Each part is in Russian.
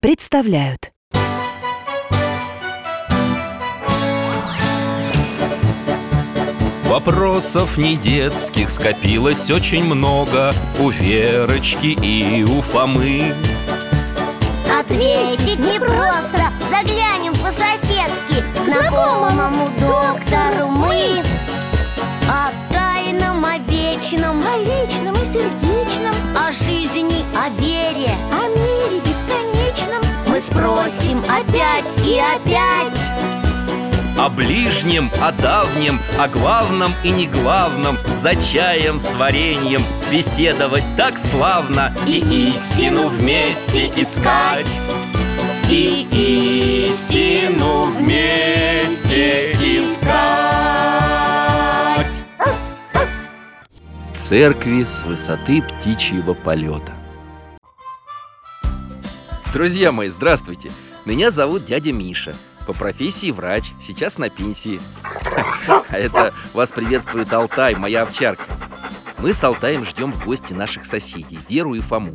представляют. Вопросов не детских скопилось очень много У Верочки и у Фомы. Ответить непросто Заглянем по-соседски. Знакомому Мы спросим опять и опять. О ближнем, о давнем, о главном и не главном За чаем с вареньем беседовать так славно И истину вместе искать. И истину вместе искать. Церкви с высоты птичьего полета Друзья мои, здравствуйте! Меня зовут дядя Миша. По профессии врач, сейчас на пенсии. А это вас приветствует Алтай, моя овчарка. Мы с Алтаем ждем в гости наших соседей, Веру и Фому.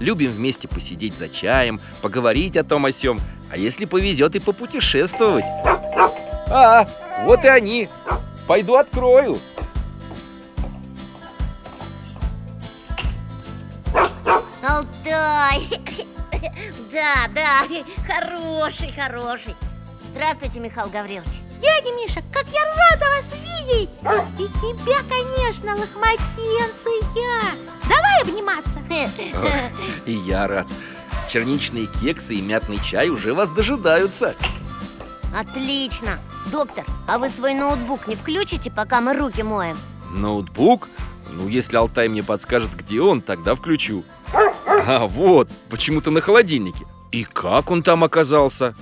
Любим вместе посидеть за чаем, поговорить о том о сём. А если повезет и попутешествовать? А, вот и они. Пойду открою. Алтай Да, да, хороший, хороший. Здравствуйте, Михаил Гаврилович. Дядя Миша, как я рада вас видеть. И тебя, конечно, лохматенция Давай обниматься. И я рад. Черничные кексы и мятный чай уже вас дожидаются. Отлично. Доктор, а вы свой ноутбук не включите, пока мы руки моем? Ноутбук? Ну, если Алтай мне подскажет, где он, тогда включу А, вот, почему-то на холодильнике И как он там оказался?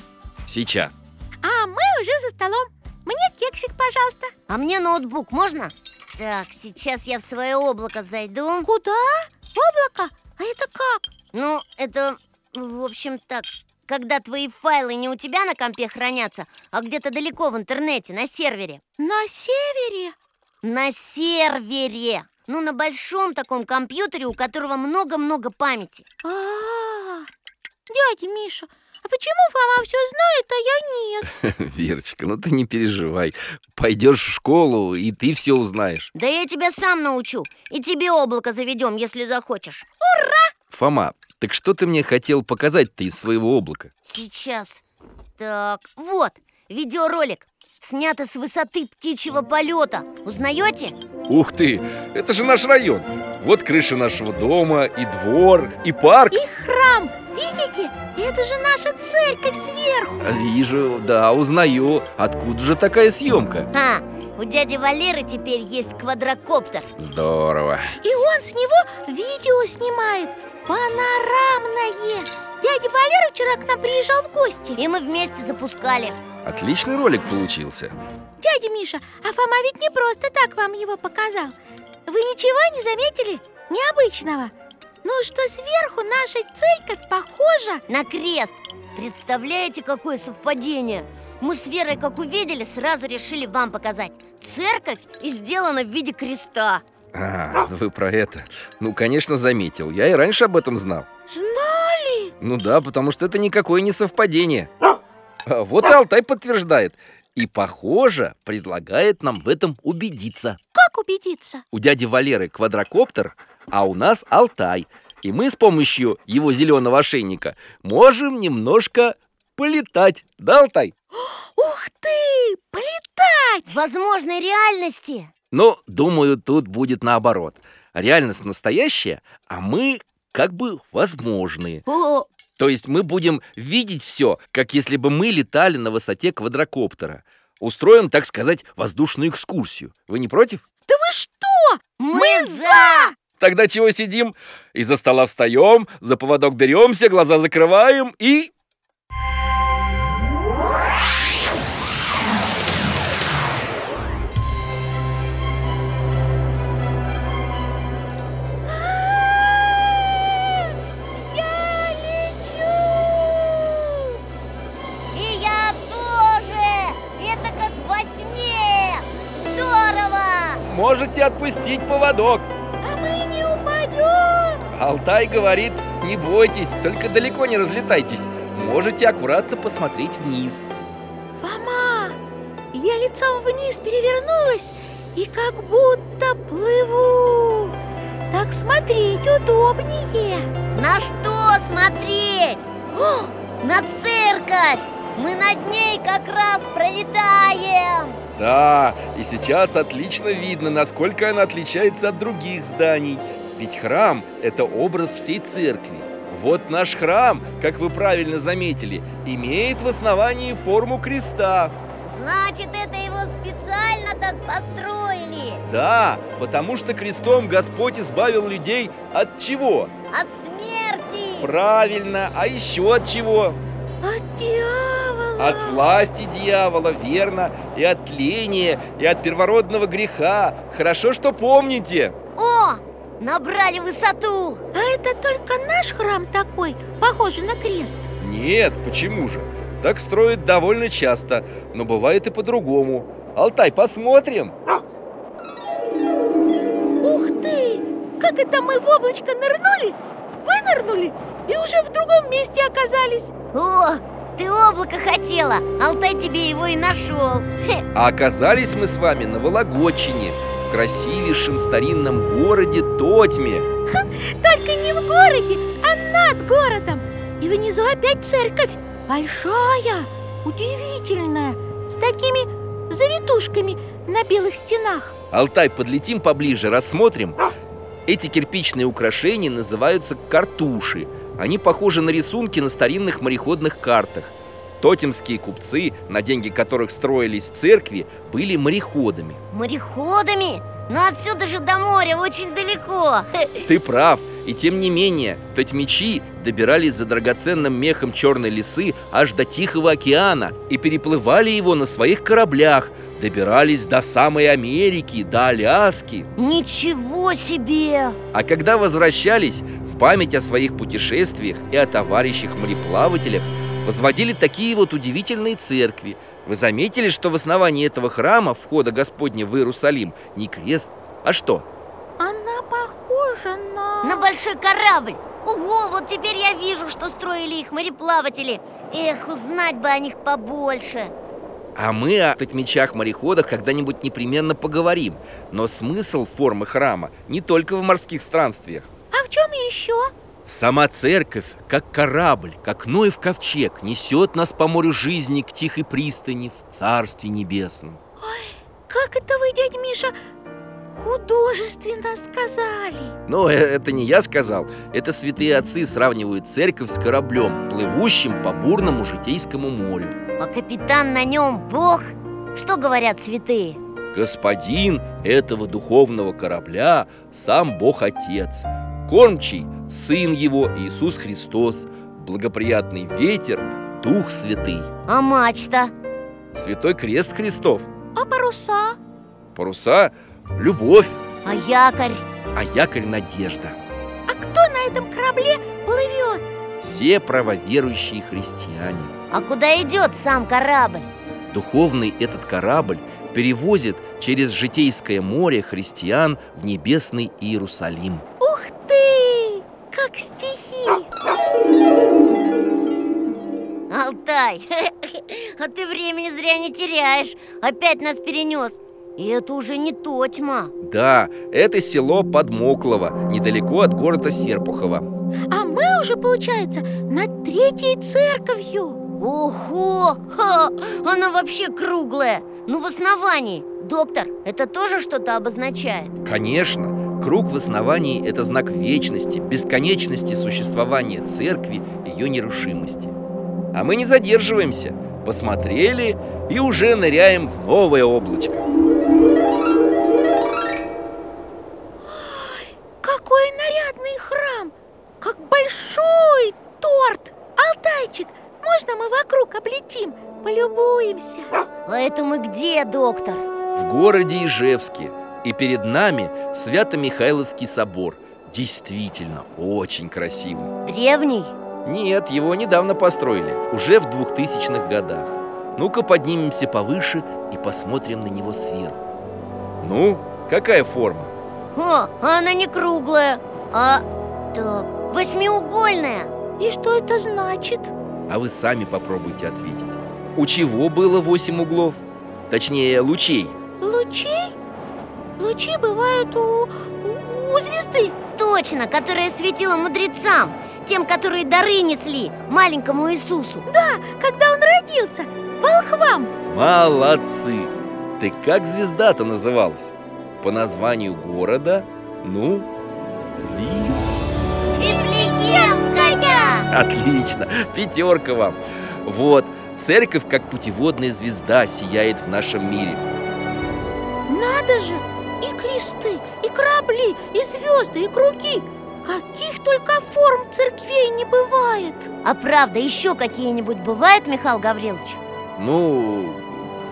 Сейчас А мы уже за столом Мне кексик, пожалуйста А мне ноутбук можно? Так, сейчас я в свое облако зайду Куда? Облако? А это как? Ну, это, в общем, так Когда твои файлы не у тебя на компе хранятся А где-то далеко в интернете, на сервере На севере? На сервере Ну, на большом таком компьютере, у которого много-много памяти. А, дядя Миша, а почему Фома все знает, а я нет? Верочка, ну ты не переживай. Пойдешь в школу, и ты все узнаешь. Да я тебя сам научу И тебе облако заведем, если захочешь. Фома, так что ты мне хотел показать-то из своего облака? Сейчас. Так, вот, видеоролик Снято с высоты птичьего полета. Узнаете? Ух ты, это же наш район. Вот крыша нашего дома, и двор, и парк. И храм, видите? Это же наша церковь сверху. Вижу, да, узнаю. Откуда же такая съемка? А, у дяди Валеры теперь есть квадрокоптер. Здорово. И он с него видео снимает. Панорамное. Дядя Валера вчера к нам приезжал в гости. И мы вместе запускали Отличный ролик получился. Дядя Миша, а Фома ведь не просто так вам его показал. Вы ничего не заметили? Необычного? Ну, что сверху наша церковь похожа На крест. Представляете, какое совпадение? Мы с Верой, как увидели, сразу решили вам показать. Церковь и сделана в виде креста. А, вы про это? Ну, конечно, заметил. Я и раньше об этом знал. Знали? Ну да, потому что это никакое не совпадение Вот и Алтай подтверждает И, похоже, предлагает нам в этом убедиться Как убедиться? У дяди Валеры квадрокоптер, а у нас Алтай И мы с помощью его зеленого ошейника можем немножко полетать Да, Алтай? Ух ты! Полетать! В возможной реальности Но, думаю, тут будет наоборот Реальность настоящая, а мы как бы возможные О, То есть мы будем видеть все, как если бы мы летали на высоте квадрокоптера Устроим, так сказать, воздушную экскурсию Вы не против? Да вы что? Мы за! Тогда чего сидим? Из-за стола встаем, за поводок беремся, глаза закрываем и Можете отпустить поводок А мы не упадем! Алтай говорит, не бойтесь, только далеко не разлетайтесь Можете аккуратно посмотреть вниз Фома, я лицом вниз перевернулась и как будто плыву. Так смотреть удобнее. На что смотреть? О, на церковь! Мы над ней как раз пролетаем! Да, и сейчас отлично видно, насколько она отличается от других зданий Ведь храм – это образ всей церкви Вот наш храм, как вы правильно заметили, имеет в основании форму креста Значит, это его специально так построили Да, потому что крестом Господь избавил людей от чего? От смерти! Правильно, а еще от чего? От дьявола. От власти дьявола, верно, и от тления, и от первородного греха Хорошо, что помните О, набрали высоту! А это только наш храм такой, похожий на крест. Нет, почему же? Так строят довольно часто, но бывает и по-другому Алтай, посмотрим Ух ты! Как это мы в облачко нырнули, вынырнули и уже в другом месте оказались. О, ты облако хотела, Алтай тебе его и нашел А оказались мы с вами на Вологодчине В красивейшем старинном городе Тотьме Только не в городе, а над городом. И внизу опять церковь. Большая, удивительная, с такими завитушками на белых стенах. Алтай, подлетим поближе, рассмотрим Эти кирпичные украшения называются картуши Они похожи на рисунки на старинных мореходных картах Тотемские купцы, на деньги которых строились церкви, были мореходами Мореходами? Но отсюда же до моря очень далеко Ты прав, и тем не менее, тотьмичи добирались за драгоценным мехом черной лисы аж до Тихого океана и переплывали его на своих кораблях, добирались до самой Америки, до Аляски. Ничего себе! А когда возвращались, в память о своих путешествиях и о товарищах-мореплавателях возводили такие вот удивительные церкви. Вы заметили, что в основании этого храма, входа Господня в Иерусалим, не крест, а что? Она похожа на... На большой корабль. Ого, вот теперь я вижу, что строили их мореплаватели. Эх, узнать бы о них побольше. А мы о мечах-мореходах когда-нибудь непременно поговорим. Но смысл формы храма не только в морских странствиях чем еще? Сама церковь, как корабль, как Ноев ковчег Несет нас по морю жизни к тихой пристани в Царстве Небесном Как это вы, дядь Миша, художественно сказали? Но э- это не я сказал Это святые отцы сравнивают церковь с кораблем Плывущим по бурному житейскому морю А капитан на нем Бог? Что говорят святые? Господин этого духовного корабля сам Бог Отец Кормчий – Сын Его Иисус Христос Благоприятный ветер – Дух Святый А мачта? Святой Крест Христов А паруса? Паруса – любовь, А якорь? а якорь – надежда А кто на этом корабле плывет? Все правоверующие христиане А куда идет сам корабль? Духовный этот корабль перевозит через житейское море христиан в небесный Иерусалим! Как стихи! Алтай, а ты времени зря не теряешь Опять нас перенес И это уже не Тотьма Да, это село Подмоклово, недалеко от города Серпухова А мы уже, получается, над третьей церковью Ого! Ха! Она вообще круглая Ну в основании Доктор, это тоже что-то обозначает? Конечно, круг в основании – это знак вечности, бесконечности существования церкви, ее нерушимости А мы не задерживаемся, посмотрели и уже ныряем в новое облачко Какой нарядный храм! Как большой торт! Алтайчик, можно Можно мы вокруг облетим, полюбуемся? А это мы где, доктор? В городе Ижевске И перед нами Свято-Михайловский собор Действительно очень красивый Древний? Нет, его недавно построили Уже в 2000-х годах Ну-ка поднимемся повыше и посмотрим на него сверху Ну, какая форма? О, она не круглая, а так, восьмиугольная И что это значит? А вы сами попробуйте ответить У чего было восемь углов? Точнее, лучей Лучей? Лучи бывают у, у, у звезды Точно, которая светила мудрецам Тем, которые дары несли маленькому Иисусу Да, когда он родился, волхвам Молодцы! Ты как звезда-то называлась? По названию города? Ну, Ли... Вифлеемская! Отлично! Пятерка вам! Вот, церковь как путеводная звезда сияет в нашем мире Надо же! Кресты, и корабли, и звезды, и круги. Каких только форм церквей не бывает. А правда, еще какие-нибудь бывают, Михаил Гаврилович? Ну,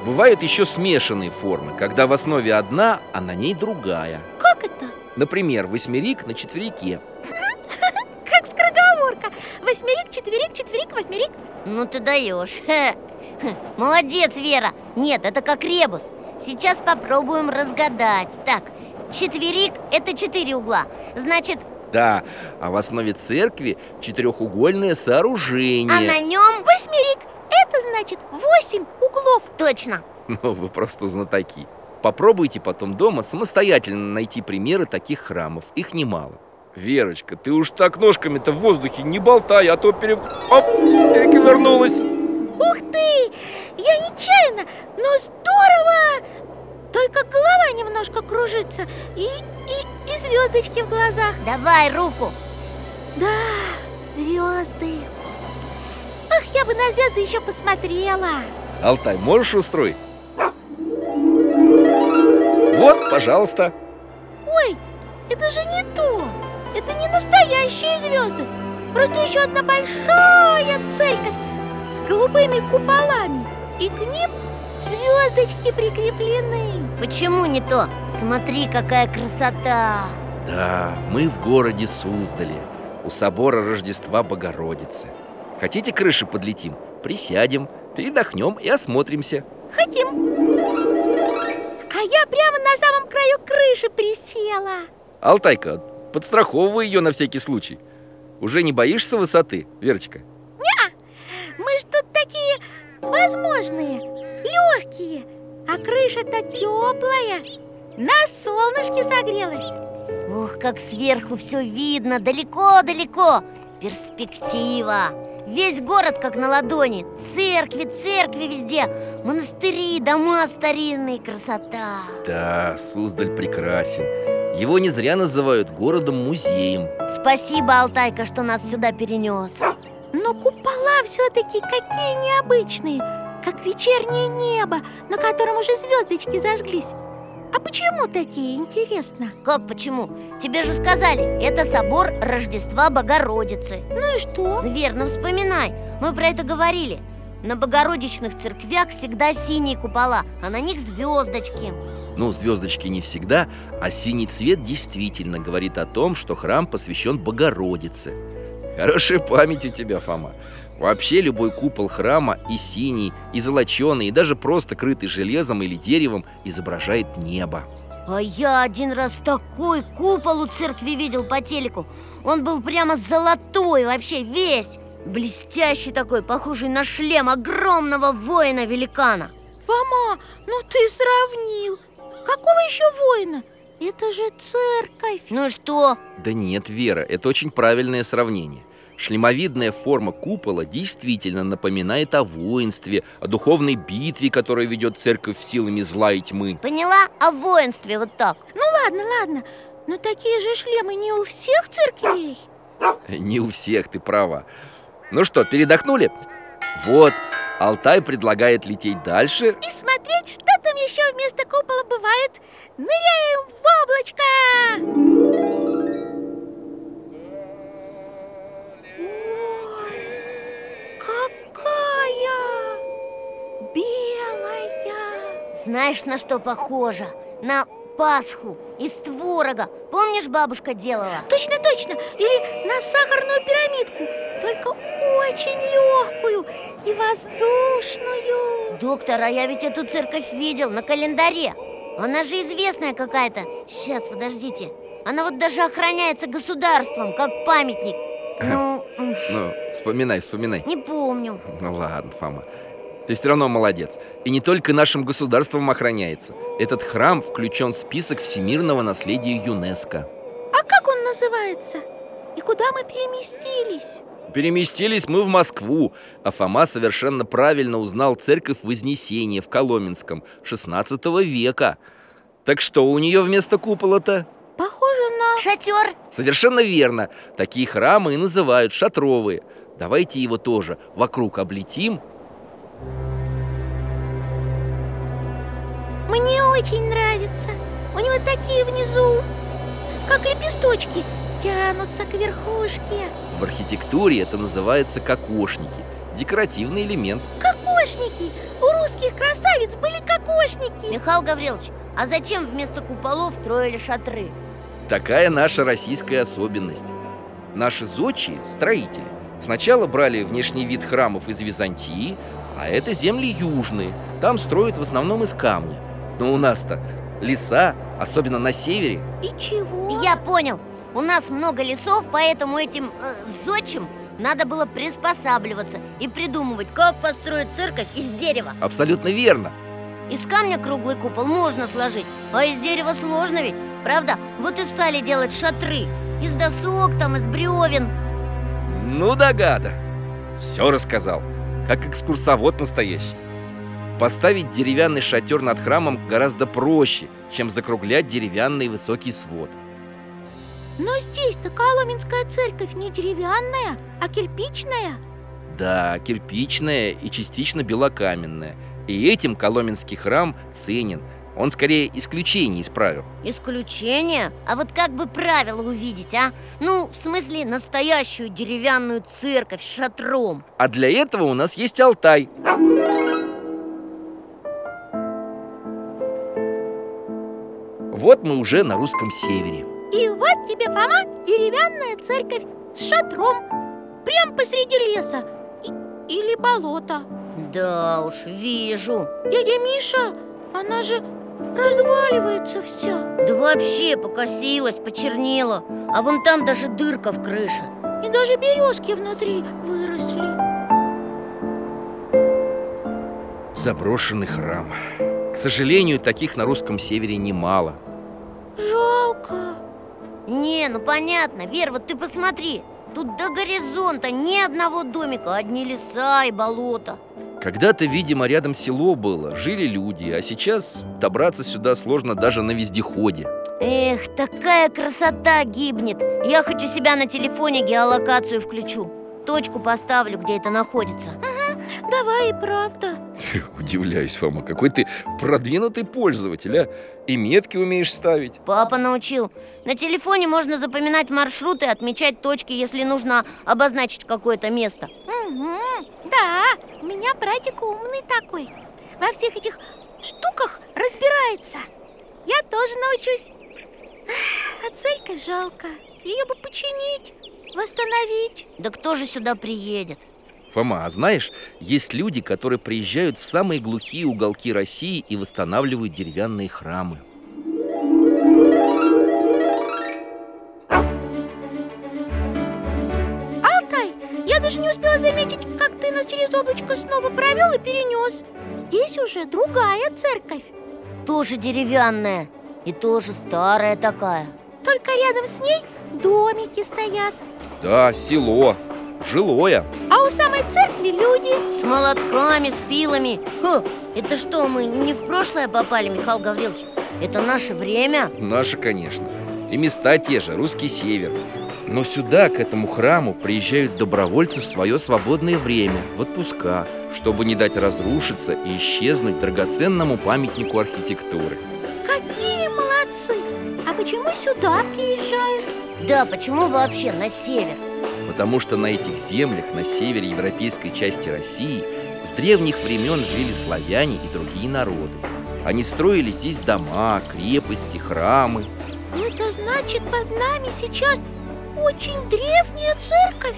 бывают еще смешанные формы Когда в основе одна, а на ней другая. Как это? Например, восьмерик на четверике. Как скороговорка. Восьмерик, четверик, четверик, восьмерик. Ну ты даешь. Молодец, Вера. Нет, это как ребус Сейчас попробуем разгадать. Так, четверик – это четыре угла. Значит, Да, а в основе церкви четырехугольное сооружение. а на нем Восьмерик Это значит восемь углов. Точно. Ну, вы просто знатоки. Попробуйте потом дома самостоятельно найти примеры таких храмов. Их немало. Верочка, ты уж так ножками-то в воздухе не болтай, а то пере... Оп, перековернулась. Ух ты! Я нечаянно, но здорово! Только голова немножко кружится и, и, и звездочки в глазах. Давай руку. Да, звезды Ах, я бы на звезды еще посмотрела. Алтай, можешь устроить? Вот, пожалуйста. Ой, это же не то. Это не настоящие звезды Просто еще одна большая церковь С голубыми куполами. И к ним звездочки прикреплены. Почему не то? Смотри, какая красота. Да, мы в городе Суздале У собора Рождества Богородицы. Хотите крыши подлетим? Присядем, передохнем и осмотримся. Хотим. А я прямо на самом краю крыши присела. Алтайка, подстраховывай ее на всякий случай. Уже не боишься высоты, Верочка? Мы ж тут такие возможные, легкие А крыша-то теплая На солнышке согрелась. Ух, как сверху все видно, далеко-далеко Перспектива. Весь город как на ладони. Церкви, церкви везде. Монастыри, дома старинные, красота. Да, Суздаль прекрасен. Его не зря называют городом-музеем. Спасибо, Алтайка, что нас сюда перенес Но купола все-таки какие необычные Как вечернее небо, на котором уже звездочки зажглись. А почему такие, интересно? Как почему? Тебе же сказали, это собор Рождества Богородицы. Ну и что? Верно, вспоминай, мы про это говорили. На богородичных церквях всегда синие купола, а на них звездочки. Ну, звездочки не всегда, а синий цвет действительно говорит о том, что храм посвящен Богородице. Хорошая память у тебя, Фома Вообще любой купол храма и синий, и золоченый, и даже просто крытый железом или деревом изображает небо. А я один раз такой купол у церкви видел по телеку. Он был прямо золотой вообще весь. Блестящий такой, похожий на шлем огромного воина-великана. Фома, ну ты сравнил. Какого еще воина? Это же церковь. Ну и что? Да нет, Вера, это очень правильное сравнение Шлемовидная форма купола действительно напоминает о воинстве, о духовной битве, которую ведет церковь силами зла и тьмы. Поняла? О воинстве вот так. Ну ладно, ладно. Но такие же шлемы не у всех церквей Не у всех, ты права. Ну что, передохнули? Вот, Алтай предлагает лететь дальше. И смотреть, что там еще вместо купола бывает. Ныряем в облачко Знаешь, на что похоже? На Пасху из творога. Помнишь, бабушка делала? Точно, точно. Или на сахарную пирамидку. Только очень легкую и воздушную. Доктор, а я ведь эту церковь видел на календаре. Она же известная какая-то. Сейчас, подождите. Она вот даже охраняется государством, как памятник. Ну, Ну, вспоминай, вспоминай. Не помню. Ну ладно, Фома Ты все равно молодец И не только нашим государством охраняется Этот храм включен в список всемирного наследия ЮНЕСКо А как он называется? И куда мы переместились? Переместились мы в Москву, а Фома совершенно правильно узнал церковь Вознесения в Коломенском 16 века. Так что у нее вместо купола-то? Похоже на... Шатер Совершенно верно. Такие храмы и называют шатровые. Давайте его тоже вокруг облетим. Мне очень нравится У него такие внизу, как лепесточки, тянутся к верхушке В архитектуре это называется кокошники. Декоративный элемент. Кокошники! У русских красавиц были кокошники Михаил Гаврилович, а зачем вместо куполов строили шатры? Такая наша российская особенность. Наши зодчие, строители, сначала брали внешний вид храмов из Византии, а это земли южные. Там строят в основном из камня. Но у нас-то леса, особенно на севере, И чего? Я понял У нас много лесов, поэтому этим э, зодчим надо было приспосабливаться И придумывать, как построить церковь из дерева абсолютно верно. Из камня круглый купол можно сложить, а из дерева сложно ведь, правда? Вот и стали делать шатры Из досок, там, из бревен Ну да, гада. Все рассказал, как экскурсовод настоящий. Поставить деревянный шатер над храмом гораздо проще, чем закруглять деревянный высокий свод. Но здесь-то Коломенская церковь не деревянная, а кирпичная Да, кирпичная и частично белокаменная. И этим Коломенский храм ценен. Он скорее исключение из правил. Исключение? А вот как бы правила увидеть, а? Ну, в смысле, настоящую деревянную церковь с шатром А для этого у нас есть Алтай. Вот мы уже на русском севере. И вот тебе, Фома, деревянная церковь с шатром Прям посреди леса И- Или болота Да уж, вижу Дядя Миша, она же разваливается вся Да вообще покосилась, почернела. А вон там даже дырка в крыше. И даже березки внутри выросли. Заброшенный храм. К сожалению, таких на русском севере немало. Жалко. Не, ну понятно, Вер, вот ты посмотри. Тут до горизонта ни одного домика, одни леса и болота Когда-то, видимо, рядом село было, жили люди, а сейчас добраться сюда сложно даже на вездеходе. Эх, такая красота гибнет Я хоть у себя на телефоне геолокацию включу Точку поставлю, где это находится Давай и правда Удивляюсь, Фома, какой ты продвинутый пользователь, а? И метки умеешь ставить. Папа научил На телефоне можно запоминать маршруты, отмечать точки, если нужно обозначить какое-то место Мгм. Да, у меня братик умный такой. Во всех этих штуках разбирается. Я тоже научусь. Ах, А церковь жалко. Ее бы починить, восстановить. Да кто же сюда приедет? Фома, а знаешь, есть люди, которые приезжают в самые глухие уголки России и восстанавливают деревянные храмы. Даже не успела заметить, как ты нас через облачко снова провел и перенес Здесь уже другая церковь Тоже деревянная И тоже старая такая Только рядом с ней домики стоят Да, село, жилое. А у самой церкви люди С молотками, с пилами Хо, Это что, мы не в прошлое попали, Михаил Гаврилович? Это наше время? Наше, конечно. И места те же, русский север. Но сюда, к этому храму, приезжают добровольцы в свое свободное время, в отпуска, чтобы не дать разрушиться и исчезнуть драгоценному памятнику архитектуры. Какие молодцы! А почему сюда приезжают? Да, почему вообще на север? Потому что на этих землях, на севере европейской части России, с древних времен жили славяне и другие народы. Они строили здесь дома, крепости, храмы Это значит, под нами сейчас очень древняя церковь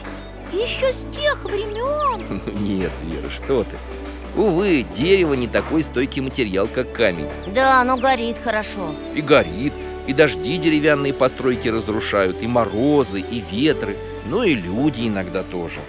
Еще с тех времен Нет, Вера, что ты? Увы, дерево не такой стойкий материал, как камень. Да, оно горит хорошо. И горит, и дожди деревянные постройки разрушают И морозы, и ветры Ну и люди иногда тоже.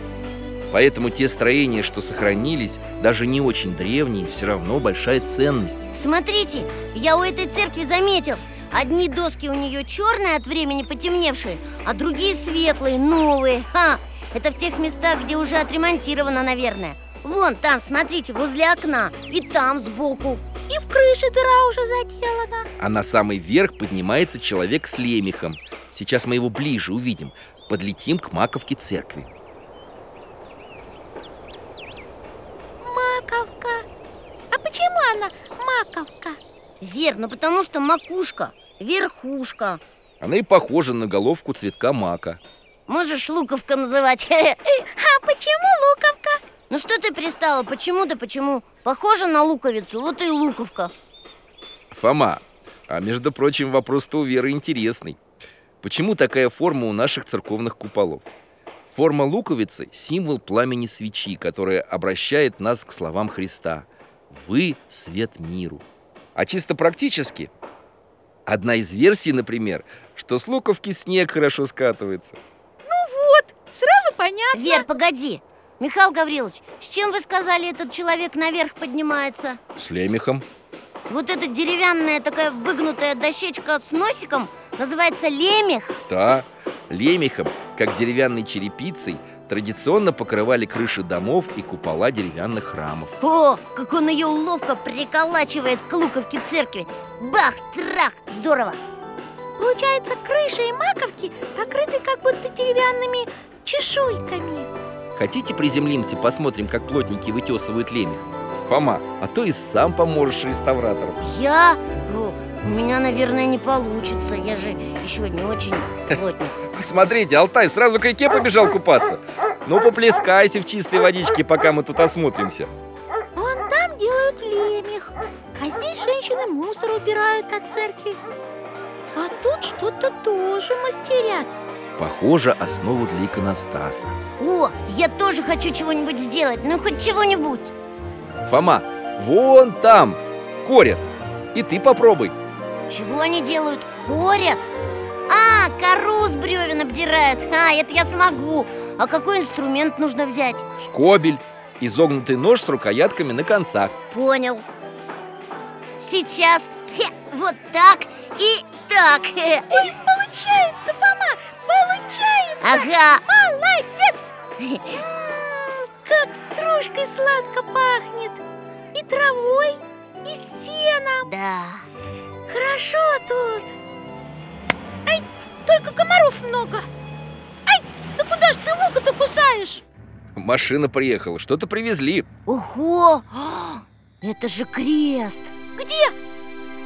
Поэтому те строения, что сохранились, даже не очень древние, все равно большая ценность. Смотрите, я у этой церкви заметил Одни доски у нее черные от времени потемневшие А другие светлые, новые. Ха! Это в тех местах, где уже отремонтировано, наверное. Вон там, смотрите, возле окна. И там сбоку. И в крыше дыра уже заделана. А на самый верх поднимается человек с лемехом. Сейчас мы его ближе увидим. Подлетим к Маковке церкви. Маковка. А почему она маковка? Вер, ну потому что макушка, верхушка Она и похожа на головку цветка мака Можешь луковка называть А почему луковка? Ну что ты пристала, почему да почему? Похожа на луковицу, вот и луковка Фома, а между прочим, вопрос-то у Веры интересный Почему такая форма у наших церковных куполов? Форма луковицы – символ пламени свечи, которая обращает нас к словам Христа «Вы – свет миру». А чисто практически, одна из версий, например, что с луковки снег хорошо скатывается. Сразу понятно. Вер, погоди. Михаил Гаврилович, с чем вы сказали, этот человек наверх поднимается? С лемехом. Вот эта деревянная такая выгнутая дощечка с носиком называется лемех? Да, лемехом, как деревянной черепицей, традиционно покрывали крыши домов и купола деревянных храмов. О, как он ее ловко приколачивает к луковке церкви. Бах, трах, здорово. Получается, крыша и маковки покрыты как будто деревянными чешуйками. Хотите приземлимся, посмотрим, как плотники вытесывают лемех? Фома, а то и сам поможешь реставратору. Я? У меня, наверное, не получится. Я же еще не очень плотник Смотрите, Алтай сразу к реке побежал купаться. Ну, поплескайся в чистой водичке, пока мы тут осмотримся. Вон там делают лемех А здесь женщины мусор убирают от церкви. А тут что-то тоже мастерят. Похоже, основу для иконостаса. О, я тоже хочу чего-нибудь сделать Ну, хоть чего-нибудь. Фома, вон там, корят. И ты попробуй. Чего они делают? Корят? А, кору с бревен обдирают А, это я смогу. А какой инструмент нужно взять? Скобель, изогнутый нож с рукоятками на концах. Понял. Сейчас хе, вот так и так. Ой, получается, Фома, получается. Ага, Молодец! М, Как стружкой сладко пахнет. И травой, и сеном. Да. Хорошо тут Ай, только комаров много. Ай, да куда ж ты муху-то кусаешь? Машина приехала, что-то привезли. Ого, А, это же крест! Где?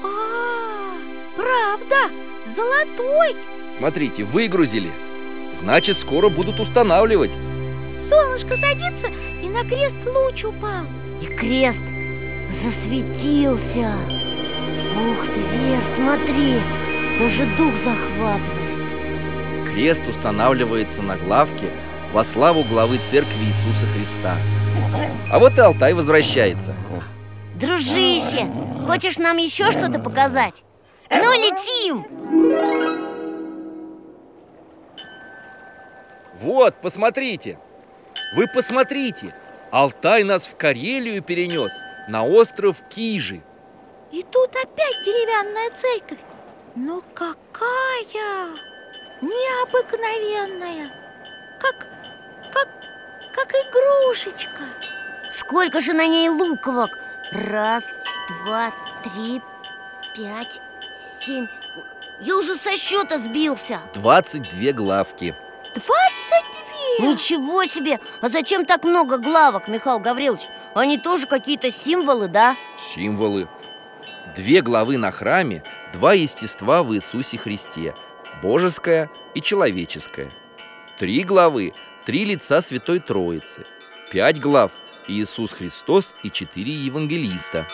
А, правда, золотой. Смотрите, выгрузили. Значит, скоро будут устанавливать. Солнышко садится, и на крест луч упал. И крест засветился. Ух ты, Вер, смотри Даже дух захватывает. Крест устанавливается на главке во славу главы церкви Иисуса Христа А вот и Алтай возвращается. Дружище, хочешь нам еще что-то показать? Ну, летим! Вот, посмотрите. Вы посмотрите Алтай нас в Карелию перенес На остров Кижи. И тут опять деревянная церковь Но какая! Необыкновенная Как, как, как игрушечка Сколько же на ней луковок? Раз, два, три, пять, семь Я уже со счета сбился 22 главки Двадцать две! Ничего себе! А зачем так много главок, Михаил Гаврилович? Они тоже какие-то символы, да? Символы Две главы на храме Два естества в Иисусе Христе Божеское и человеческое Три главы Три лица Святой Троицы Пять глав Иисус Христос и четыре евангелиста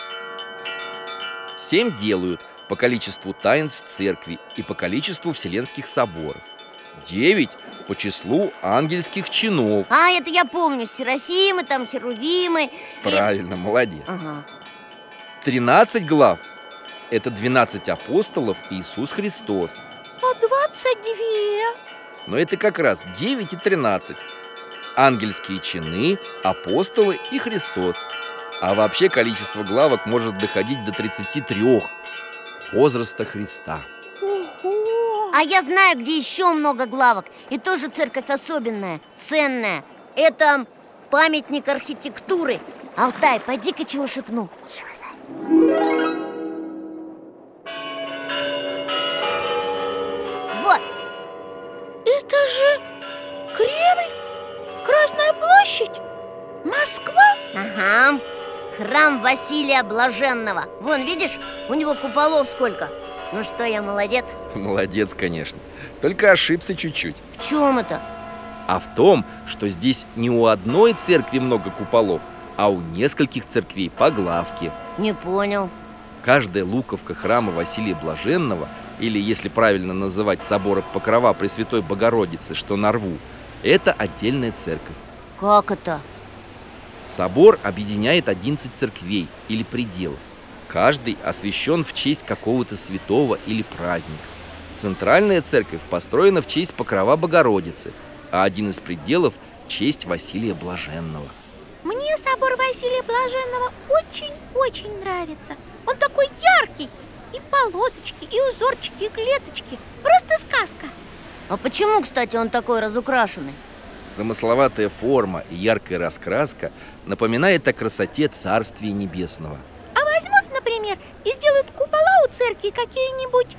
Семь делают по количеству таинств в церкви и по количеству вселенских соборов. Девять по числу ангельских чинов. А, это я помню, Серафимы, там Херувимы и- Правильно, молодец. Ага. 13 глав – это 12 апостолов и Иисус Христос. А двадцать две Но это как раз 9 и 13. Ангельские чины, апостолы и Христос. А вообще количество главок может доходить до 33 возраста Христа. Ого! А я знаю, где еще много главок И тоже церковь особенная, ценная Это памятник архитектуры Алтай, пойди-ка чего шепну Чего за- Вот, Это же Кремль? Красная площадь? Москва? ага Храм Василия Блаженного Вон, видишь, у него куполов сколько Ну что, я молодец? Молодец, конечно. Только ошибся чуть-чуть. В чем это? А в том, что здесь не у одной церкви много куполов, а у нескольких церквей по главке. Не понял Каждая луковка храма Василия Блаженного, или, если правильно называть собора Покрова Пресвятой Богородицы, что на рву, это отдельная церковь. Как это? Собор объединяет 11 церквей или пределов. Каждый освящен в честь какого-то святого или праздника. Центральная церковь построена в честь Покрова Богородицы, а один из пределов – в честь Василия Блаженного. Мне собор Василия Блаженного очень-очень нравится Он такой яркий И полосочки, и узорчики, и клеточки Просто сказка А почему, кстати, он такой разукрашенный? Замысловатая форма и яркая раскраска напоминает о красоте Царствия Небесного. А возьмут, например, и сделают купола у церкви какие-нибудь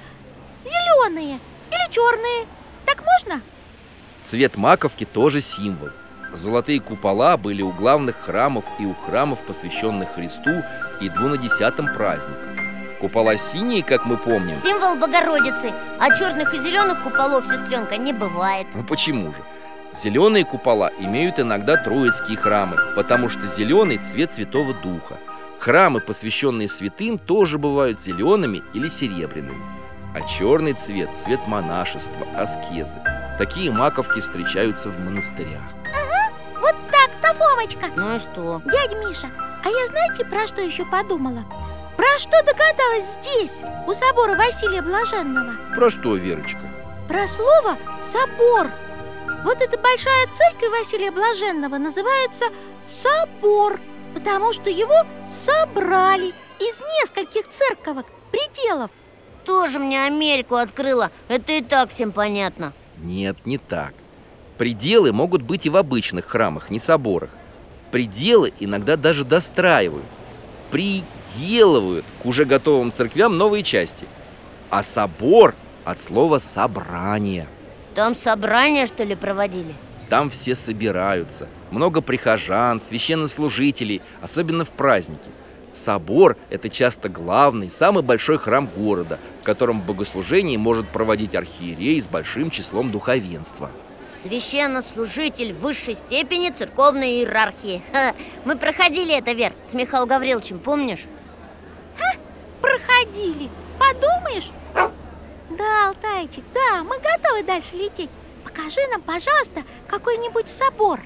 зеленые или черные Так можно? Цвет маковки тоже символ. Золотые купола были у главных храмов и у храмов, посвященных Христу и двунадесятым праздникам. Купола синие, как мы помним. Символ Богородицы А черных и зеленых куполов, сестренка, не бывает Ну почему же? Зеленые купола имеют иногда троицкие храмы, потому что зеленый – цвет Святого Духа. Храмы, посвященные святым, тоже бывают зелеными или серебряными. А черный цвет – цвет монашества, аскезы. Такие маковки встречаются в монастырях. Фомочка Ну и что? Дядя Миша, а я знаете, про что еще подумала? Про что догадалась здесь, у собора Василия Блаженного? Про что, Верочка? Про слово «собор». Вот эта большая церковь Василия Блаженного называется собор, потому что его собрали из нескольких церковок, пределов. Тоже мне Америку открыла Это и так всем понятно Нет, не так. Пределы могут быть и в обычных храмах, не соборах. Пределы иногда даже достраивают, приделывают к уже готовым церквям новые части. А собор от слова «собрание». Там собрание, что ли, проводили? Там все собираются. Много прихожан, священнослужителей, особенно в праздники. Собор – это часто главный, самый большой храм города, в котором богослужение может проводить архиерей с большим числом духовенства. Священнослужитель высшей степени церковной иерархии Ха, Мы проходили это, Вер, с Михаилом Гавриловичем, помнишь? Проходили. Подумаешь? Да, Алтайчик, да, мы готовы дальше лететь. Покажи нам, пожалуйста, какой-нибудь собор.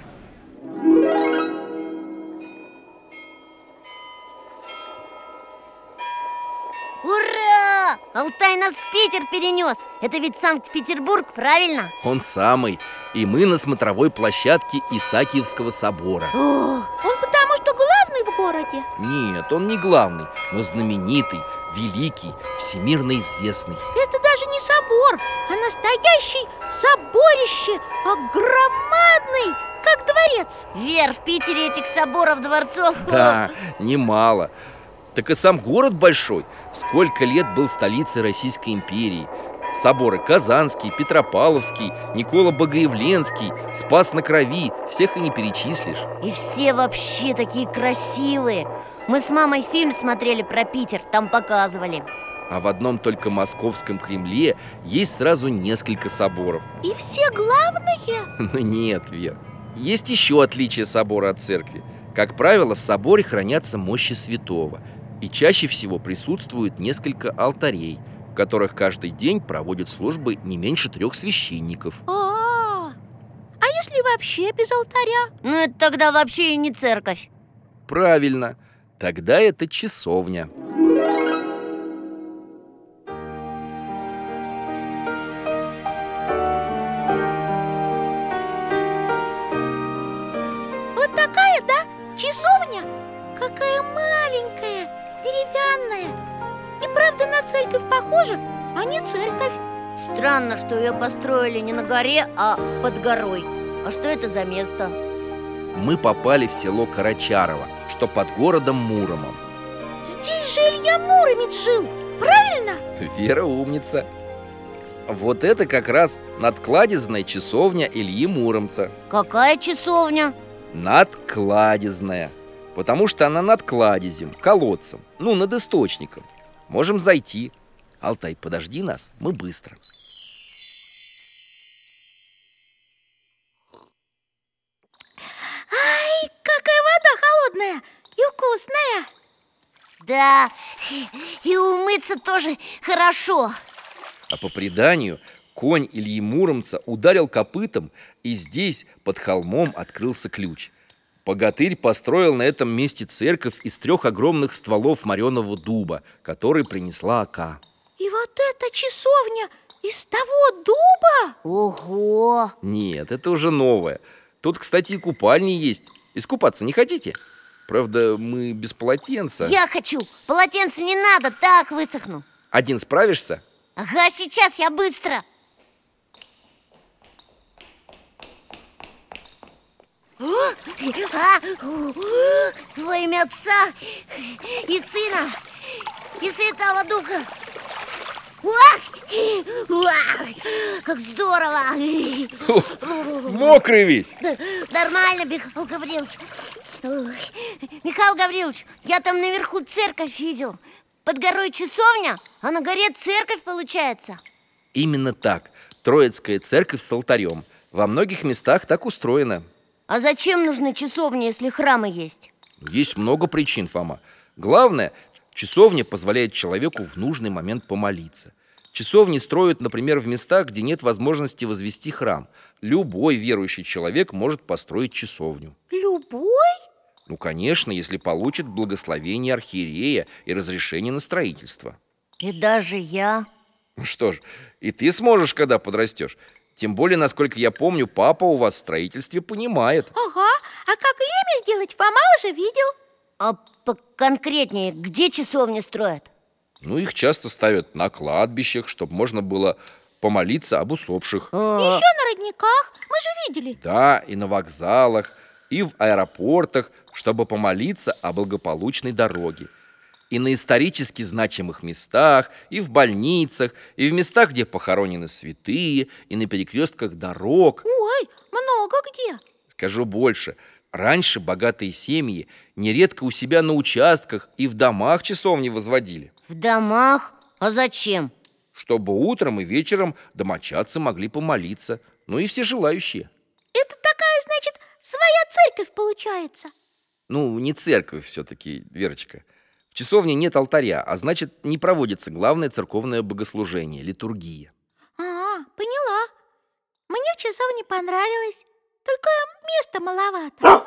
Алтай нас в Питер перенес Это ведь Санкт-Петербург, правильно? Он самый. И мы на смотровой площадке Исаакиевского собора. О, Он потому что главный в городе. Нет, он не главный, но знаменитый, великий, всемирно известный. Это даже не собор, а настоящий соборище, огромадный, как дворец. Вер, в Питере этих соборов, дворцов Да, немало. Так и сам город большой. Сколько лет был столицей Российской империи. Соборы Казанский, Петропавловский, Никола Богоявленский, Спас на Крови. Всех и не перечислишь. И все вообще такие красивые Мы с мамой фильм смотрели про Питер, там показывали А в одном только московском Кремле есть сразу несколько соборов. И все главные. Но нет, Вер. Есть еще отличие собора от церкви. Как правило, в соборе хранятся мощи святого. И чаще всего присутствует несколько алтарей, в которых каждый день проводят службы не меньше трех священников. А, а если вообще без алтаря? Ну это тогда вообще и не церковь Правильно, тогда это часовня. Странно, что ее построили не на горе, а под горой А что это за место? Мы попали в село Карачарово, что под городом Муромом. Здесь же Илья Муромец жил, правильно? Вера умница. Вот это как раз надкладезная часовня Ильи Муромца. Какая часовня? Надкладезная. Потому что она над кладезем, колодцем, ну, над источником. Можем зайти. Алтай, подожди нас, мы быстро. Холодная и вкусная Да, и умыться тоже хорошо А по преданию, конь Ильи Муромца ударил копытом, и здесь, под холмом, открылся ключ. Богатырь построил на этом месте церковь из трех огромных стволов мореного дуба, который принесла Ака. И вот эта часовня из того дуба? Ого! Нет, это уже новое. Тут, кстати, и купальни есть. Искупаться не хотите? Правда, мы без полотенца. Я хочу! Полотенце не надо, так высохну Один справишься? Ага, сейчас я быстро А, Во имя Отца и Сына и Святого Духа! Как здорово! Мокрый весь! Нормально, Михаил Гаврилович Михаил Гаврилович, я там наверху церковь видел Под горой часовня, а на горе церковь получается Именно так. Троицкая церковь с алтарем. Во многих местах так устроено. А зачем нужны часовни, если храмы есть? Есть много причин, Фома. Главное, часовня позволяет человеку в нужный момент помолиться. Часовни строят, например, в местах, где нет возможности возвести храм. Любой верующий человек может построить часовню. Любой? Ну, конечно, если получит благословение архиерея и разрешение на строительство. И даже я Ну что ж, и ты сможешь, когда подрастешь. Тем более, насколько я помню, папа у вас в строительстве понимает. Ага, а как лемех делать, Фома уже видел А конкретнее, где часовни строят? Ну, их часто ставят на кладбищах, чтобы можно было помолиться об усопших. А, Еще на родниках, мы же видели Да, и на вокзалах, и в аэропортах, чтобы помолиться о благополучной дороге. И на исторически значимых местах, и в больницах, и в местах, где похоронены святые, и на перекрестках дорог. Ой, много где Скажу больше. Раньше богатые семьи нередко у себя на участках и в домах часовни возводили, В домах? А зачем? чтобы утром и вечером домочадцы могли помолиться, ну и все желающие. Это такая, значит, своя церковь получается Ну, не церковь все-таки, Верочка. В часовне нет алтаря, а значит, не проводится главное церковное богослужение – литургия. А, поняла Мне в часовне понравилось Только места маловато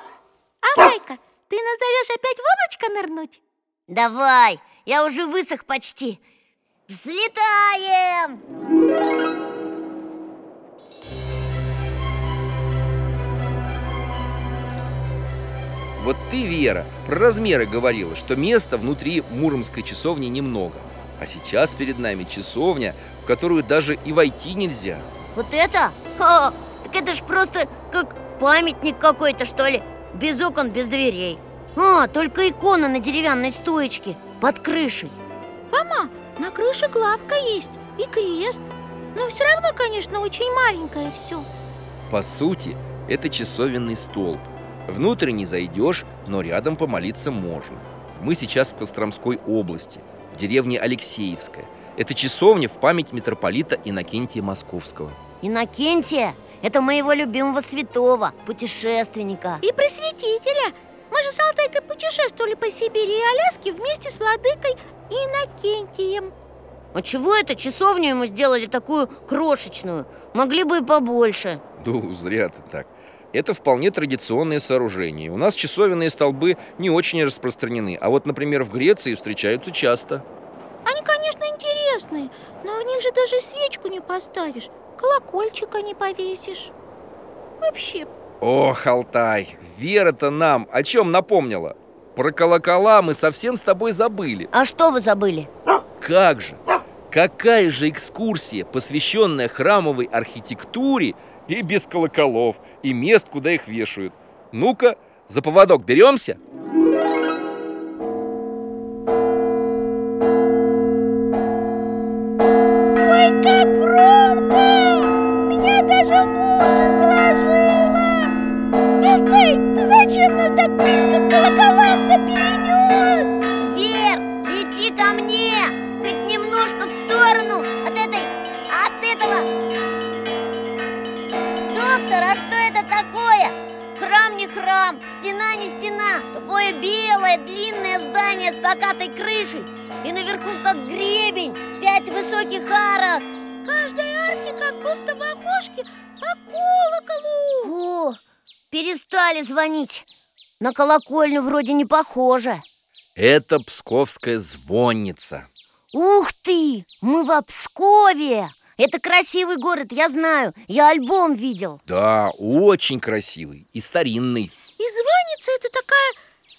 А Майка, ты нас зовешь опять в облачко нырнуть? Давай, я уже высох почти Взлетаем! Вот ты, Вера, про размеры говорила, что места внутри Муромской часовни немного. А сейчас перед нами часовня, в которую даже и войти нельзя. Вот это? Ха, так это ж просто как памятник какой-то, что ли Без окон, без дверей А, только икона на деревянной стоечке Под крышей Фома, на крыше главка есть и крест Но все равно, конечно, очень маленькое все По сути, это часовенный столб. Внутрь не зайдешь, но рядом помолиться можно. Мы сейчас в Костромской области, в деревне Алексеевская. Это часовня в память митрополита Иннокентия Московского. Иннокентия – это моего любимого святого, путешественника И просветителя Мы же с Алтайкой путешествовали по Сибири и Аляске вместе с владыкой Иннокентием А чего это часовню ему сделали такую крошечную? Могли бы и побольше Ну, зря ты так это вполне традиционное сооружение. У нас часовенные столбы не очень распространены, а вот, например, в Греции встречаются часто. Они, конечно, интересные, но в них же даже свечку не поставишь, колокольчика не повесишь. Вообще. Ох, Алтай, Вера-то нам о чем напомнила? Про колокола мы совсем с тобой забыли. А что вы забыли? Как же? Какая же экскурсия, посвященная храмовой архитектуре и без колоколов, и мест, куда их вешают. Ну-ка, за поводок беремся? Стена не стена Такое белое, длинное здание с покатой крышей. И наверху как гребень, пять высоких арок. Каждой арке как будто в окошке по колоколу. О, перестали звонить. На колокольню вроде не похоже. Это Псковская звонница. Ух ты, мы в Пскове. Это красивый город, я знаю, я альбом видел. Да, очень красивый и старинный. И звонница это такая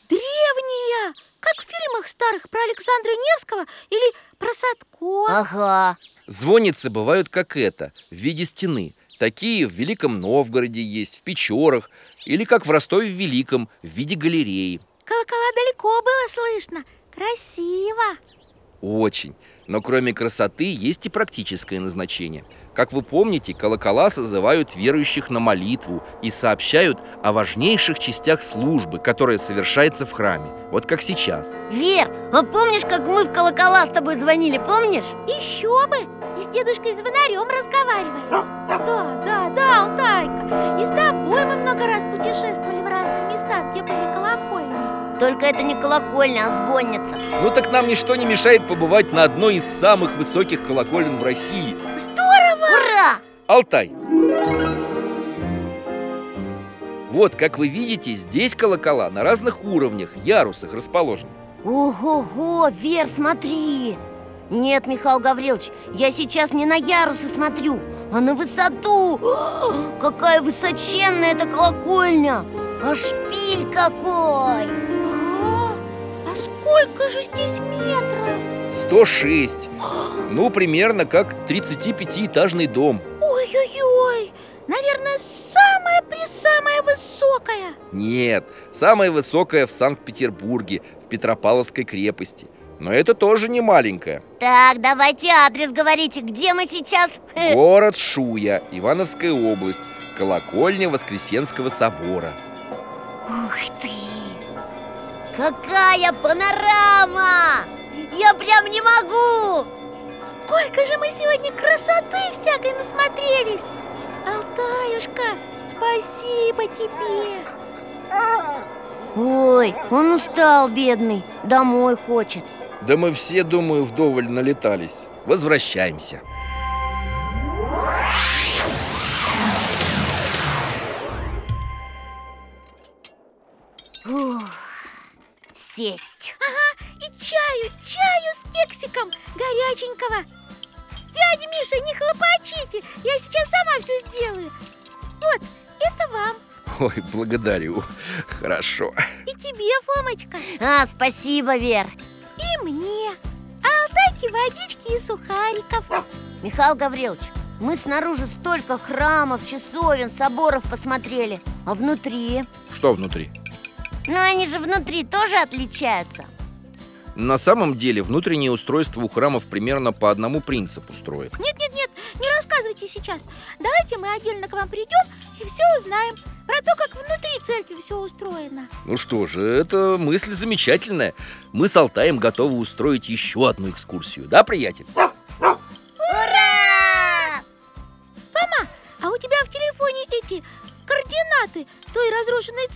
древняя Как в фильмах старых про Александра Невского или про Садко Ага, Звонницы бывают как это, в виде стены. Такие в Великом Новгороде есть, в Печорах, или как в Ростове-Великом, в виде галереи. Колокола далеко было слышно Красиво Очень. Но кроме красоты есть и практическое назначение. Как вы помните, колокола созывают верующих на молитву и сообщают о важнейших частях службы, которая совершается в храме. Вот как сейчас. Вер, а помнишь, как мы в колокола с тобой звонили, помнишь? Еще бы! И с дедушкой звонарем разговаривали Да, да, да, Алтайка И с тобой мы много раз путешествовали в разные места, где были колокольни Только это не колокольня, а звонница Ну так нам ничто не мешает побывать на одной из самых высоких колоколен в России. Ура! Алтай. Вот, как вы видите, здесь колокола на разных уровнях, ярусах расположены. Ого-го, Вер, смотри Нет, Михаил Гаврилович, я сейчас не на ярусы смотрю, а на высоту Какая высоченная эта колокольня А шпиль какой А, а сколько же здесь метров? 106. Ну, примерно как 35-этажный дом. Ой-ой-ой, наверное, самая-пресамая высокая Нет, самая высокая в Санкт-Петербурге, в Петропавловской крепости. Но это тоже не маленькая. Так, давайте адрес говорите, где мы сейчас? Город Шуя, Ивановская область, колокольня Воскресенского собора. Ух ты! Какая панорама! Я прям не могу! Сколько же мы сегодня красоты всякой насмотрелись Алтаюшка, спасибо тебе Ой, он устал, бедный, домой хочет Да мы все, думаю, вдоволь налетались. Возвращаемся. Ух, сесть И чаю, чаю с кексиком горяченького. Дядя Миша, не хлопочите, я сейчас сама все сделаю. Вот, это вам. Ой, благодарю. Хорошо. и тебе, Фомочка, А, спасибо, Вер. И мне. А Алтайке водички и сухариков. Михаил Гаврилович, мы снаружи столько храмов, часовен, соборов посмотрели. А внутри? Что внутри? Ну, они же внутри тоже отличаются На самом деле внутреннее устройство у храмов примерно по одному принципу строят. Нет-нет-нет, не рассказывайте сейчас Давайте мы отдельно к вам придем и все узнаем Про то, как внутри церкви все устроено Ну что же, это мысль замечательная. Мы с Алтаем готовы устроить еще одну экскурсию, да, приятель?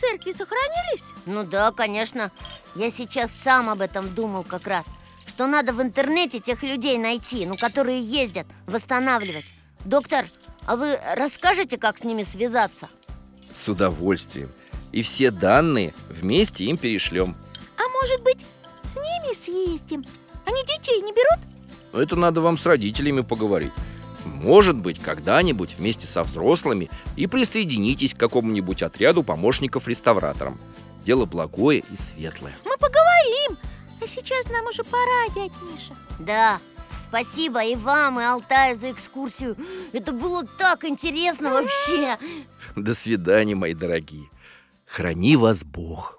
Церкви сохранились? Ну да, конечно Я сейчас сам об этом думал как раз Что надо в интернете тех людей найти Ну, которые ездят, восстанавливать Доктор, а вы расскажете, как с ними связаться? С удовольствием И все данные вместе им перешлем А может быть, с ними съездим? Они детей не берут? Это надо вам с родителями поговорить Может быть, когда-нибудь вместе со взрослыми И присоединитесь к какому-нибудь отряду помощников-реставраторам Дело благое и светлое. Мы поговорим А сейчас нам уже пора, дядь Миша. Да, спасибо и вам, и Алтаю за экскурсию. Это было так интересно вообще. До свидания, мои дорогие. Храни вас Бог